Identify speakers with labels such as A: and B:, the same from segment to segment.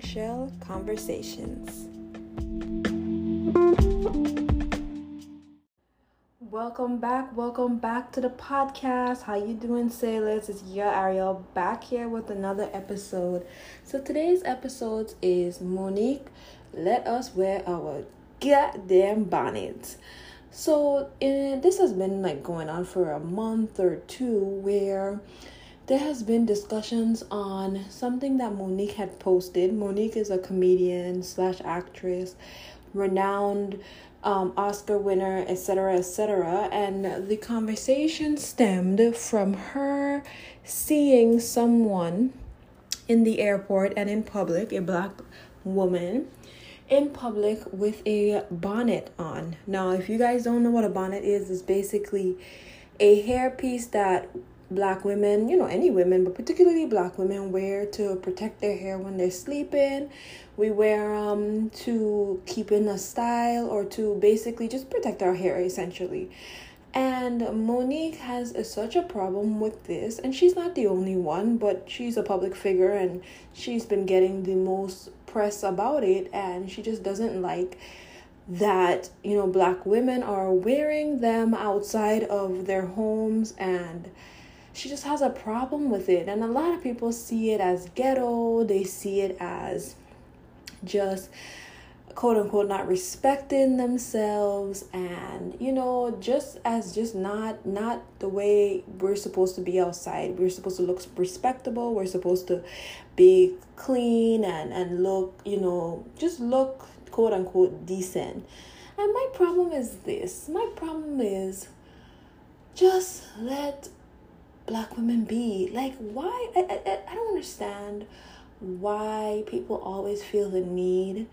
A: Bombshell Conversations. Welcome back, welcome back to the podcast. How you doing, sailors? It's your Ariel back here with another episode. So today's episode is Monique. Let us wear our goddamn bonnets. So in, this has been like going on for a month or two where there has been discussions on something that Monique had posted. Monique is a comedian slash actress, renowned um, Oscar winner, etc., etc. And the conversation stemmed from her seeing someone in the airport and in public, a black woman in public with a bonnet on. Now, if you guys don't know what a bonnet is, it's basically a hairpiece that black women, you know, any women, but particularly black women wear to protect their hair when they're sleeping. We wear them um, to keep in a style or to basically just protect our hair essentially. And Monique has a, such a problem with this, and she's not the only one, but she's a public figure and she's been getting the most press about it, and she just doesn't like that you know black women are wearing them outside of their homes and she just has a problem with it. And a lot of people see it as ghetto, they see it as just quote unquote not respecting themselves. And you know just as just not not the way we're supposed to be outside. We're supposed to look respectable. We're supposed to be clean and and look you know just look quote unquote decent. And my problem is this. My problem is just let black women be? Like, why? I, I, I don't understand why people always feel the need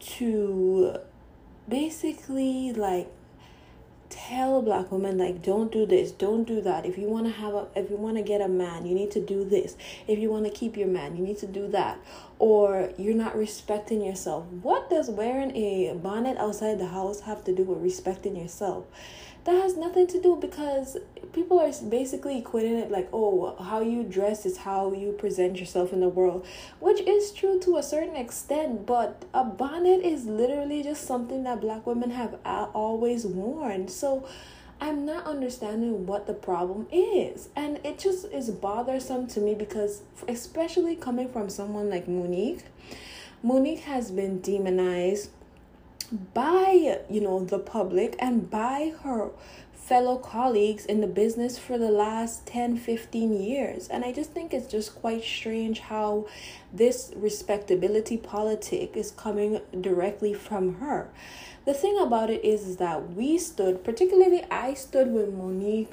A: to basically like tell black women like don't do this don't do that if you want to have a if you want to get a man you need to do this if you want to keep your man you need to do that or you're not respecting yourself what does wearing a bonnet outside the house have to do with respecting yourself that has nothing to do because people are basically equating it like oh how you dress is how you present yourself in the world which is true to a certain extent but a bonnet is literally just something that black women have always worn. So i'm not understanding what the problem is. And it just is bothersome to me because especially coming from someone like monique monique has been demonized by you know the public and by her fellow colleagues in the business for the last 10 15 years. And i just think it's just quite strange how this respectability politic is coming directly from her. The thing about it is, is that we stood particularly i stood with monique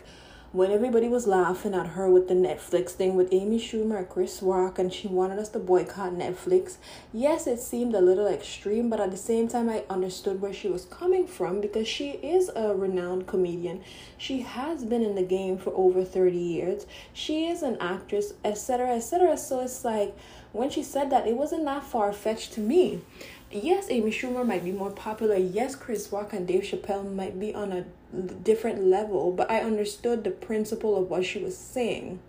A: when everybody was laughing at her with the Netflix thing with Amy Schumer and Chris Rock, and she wanted us to boycott Netflix. Yes, it seemed a little extreme, but at the same time, I understood where she was coming from because she is a renowned comedian. She has been in the game for over 30 years. She is an actress, etc., etc. So it's like when she said that, it wasn't that far fetched to me yes, Amy Schumer might be more popular. Yes, Chris Rock and Dave Chappelle might be on a different level, but I understood the principle of what she was saying.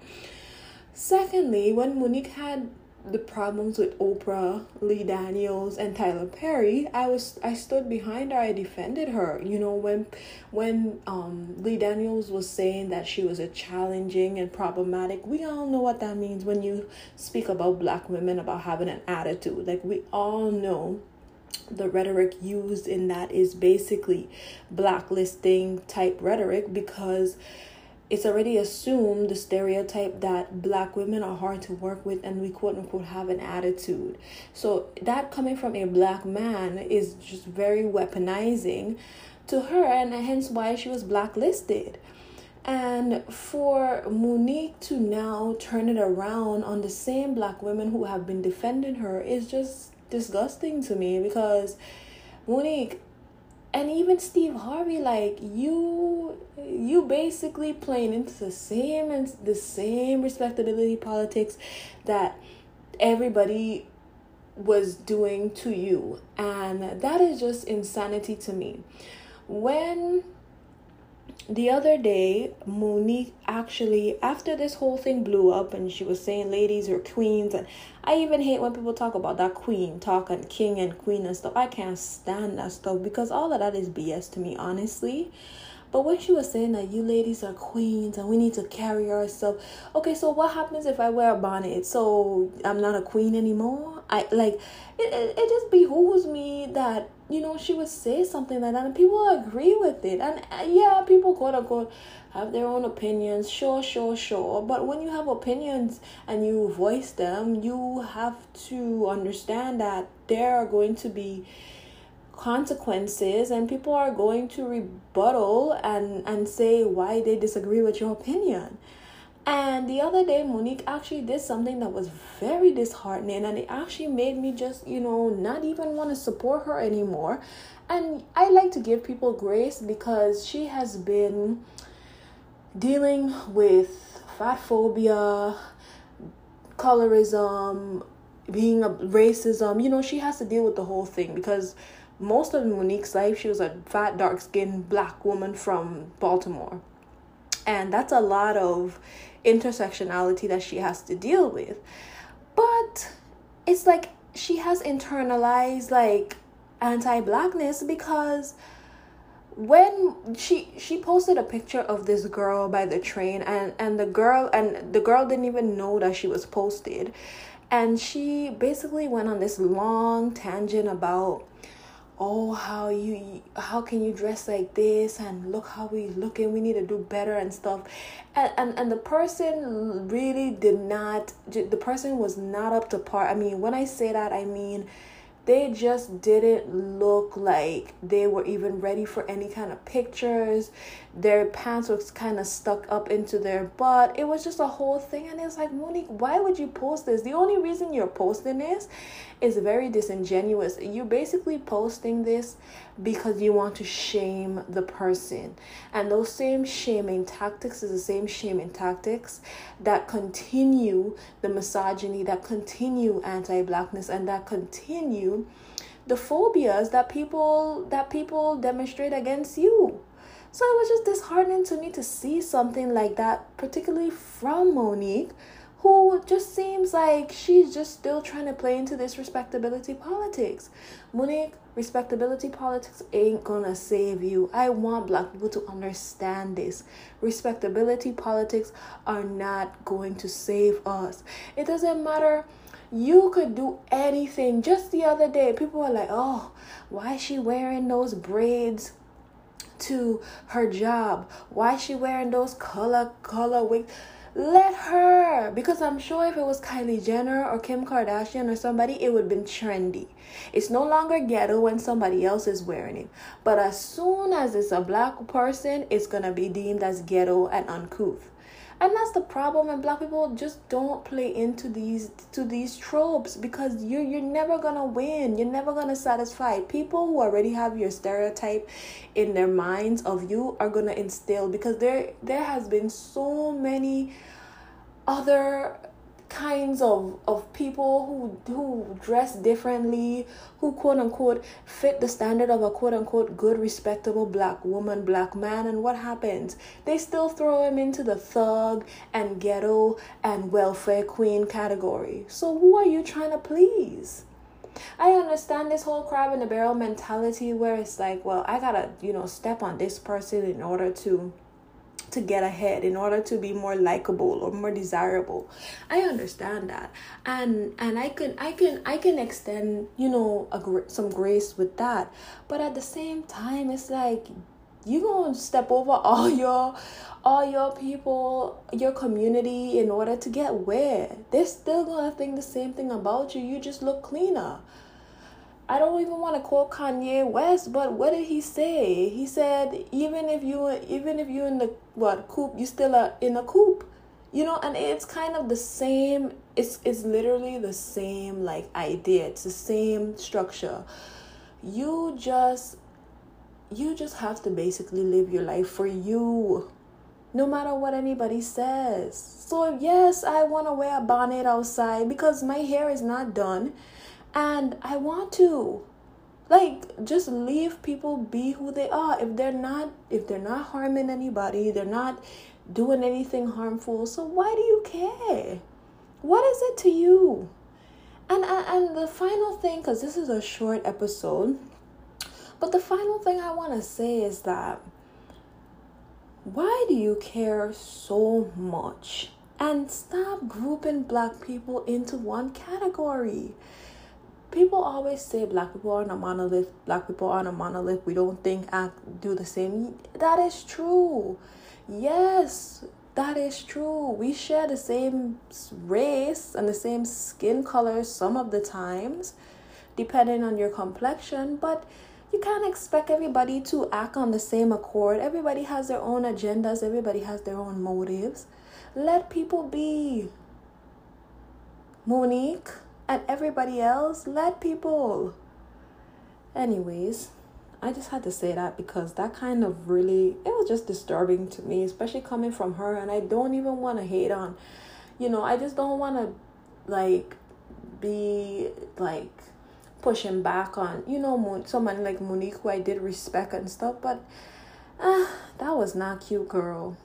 A: Secondly, when Monique had the problems with Oprah, Lee Daniels, and Tyler Perry, I was I stood behind her. I defended her. You know when when um, Lee Daniels was saying that she was a challenging and problematic. We all know what that means when you speak about black women about having an attitude. Like we all know the rhetoric used in that is basically blacklisting type rhetoric because it's already assumed the stereotype that black women are hard to work with and we quote unquote have an attitude. So that coming from a black man is just very weaponizing to her and hence why she was blacklisted. And for Monique to now turn it around on the same black women who have been defending her is just disgusting to me because Monique and even Steve Harvey, like you, you basically playing into the same and the same respectability politics that everybody was doing to you, and that is just insanity to me. When the other day, Monique actually, after this whole thing blew up and she was saying ladies are queens, and I even hate when people talk about that queen, talk and king and queen and stuff. I can't stand that stuff because all of that is BS to me, honestly. But when she was saying that you ladies are queens and we need to carry ourselves, okay, so what happens if I wear a bonnet? So I'm not a queen anymore? I like it, it, it just behooves me that you know she would say something like that and people agree with it and uh, yeah people quote unquote have their own opinions sure sure sure but when you have opinions and you voice them you have to understand that there are going to be consequences and people are going to rebuttal and and say why they disagree with your opinion and the other day, Monique actually did something that was very disheartening, and it actually made me just, you know, not even want to support her anymore. And I like to give people grace because she has been dealing with fat phobia, colorism, being a racism. You know, she has to deal with the whole thing because most of Monique's life, she was a fat, dark skinned black woman from Baltimore. And that's a lot of intersectionality that she has to deal with. But it's like she has internalized like anti-blackness because when she she posted a picture of this girl by the train and and the girl and the girl didn't even know that she was posted and she basically went on this long tangent about oh how you how can you dress like this? And look how we looking we need to do better and stuff. And, and and the person really did not the person was not up to par. I mean when i say that i mean they just didn't look like they were even ready for any kind of pictures. Their pants was kind of stuck up into their butt. It was just a whole thing. And it's like, Monique, why would you post this? The only reason you're posting this is very disingenuous. You're basically posting this because you want to shame the person. And those same shaming tactics is the same shaming tactics that continue the misogyny, that continue anti-blackness, and that continue the phobias that people that people demonstrate against you. So it was just disheartening to me to see something like that, particularly from Monique who just seems like she's just still trying to play into this respectability politics. Monique, respectability politics ain't gonna save you. I want black people to understand this. Respectability politics are not going to save us. It doesn't matter. You could do anything. Just the other day, people were like, oh, why is she wearing those braids? to her job why is she wearing those color color wigs let her because i'm sure if it was kylie jenner or kim kardashian or somebody it would have been trendy it's no longer ghetto when somebody else is wearing it but as soon as it's a black person it's gonna be deemed as ghetto and uncouth and that's the problem and black people just don't play into these to these tropes because you're you're never gonna win. You're never gonna satisfy. People who already have your stereotype in their minds of you are gonna instill because there there has been so many other kinds of, of people who who dress differently, who quote unquote fit the standard of a quote unquote good, respectable black woman, black man, and what happens? They still throw him into the thug and ghetto and welfare queen category. So who are you trying to please? I understand this whole crab in the barrel mentality where it's like, well, I gotta, you know, step on this person in order to to get ahead in order to be more likable or more desirable. I understand that. And and i can i can i can extend you know a, some grace with that. But at the same time it's like you gonna step over all your all your people your community in order to get where? They're still gonna think the same thing about you. You just look cleaner I don't even want to quote Kanye West, but what did he say? He said even if you even if you're in the what coop, you still are in a coop. You know, and it's kind of the same it's it's literally the same like idea. It's the same structure. You just you just have to basically live your life for you no matter what anybody says. So, yes, I want to wear a bonnet outside because my hair is not done and I want to. like just leave people be who they are. If they're not if they're not harming anybody they're not doing anything harmful so why do you care? What is it to you? And and, the final thing because this is a short episode but the final thing i want to say is that why do you care so much? And stop grouping black people into one category people always say black people aren't a monolith black people aren't a monolith we don't think act do the same. That is true. Yes that is true. We share the same race and the same skin color some of the times depending on your complexion but you can't expect everybody to act on the same accord. Everybody has their own agendas everybody has their own motives. Let people be. Monique and everybody else let people. Anyways i just had to say that because that kind of really it was just disturbing to me especially coming from her and i don't even want to hate on you know i just don't want to like be like pushing back on you know someone like monique who i did respect and stuff but uh, that was not cute girl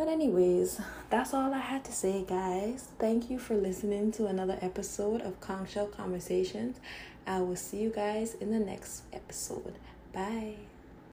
A: but, anyways, that's all I had to say, guys. Thank you for listening to another episode of Conch Shell Conversations. I will see you guys in the next episode. Bye.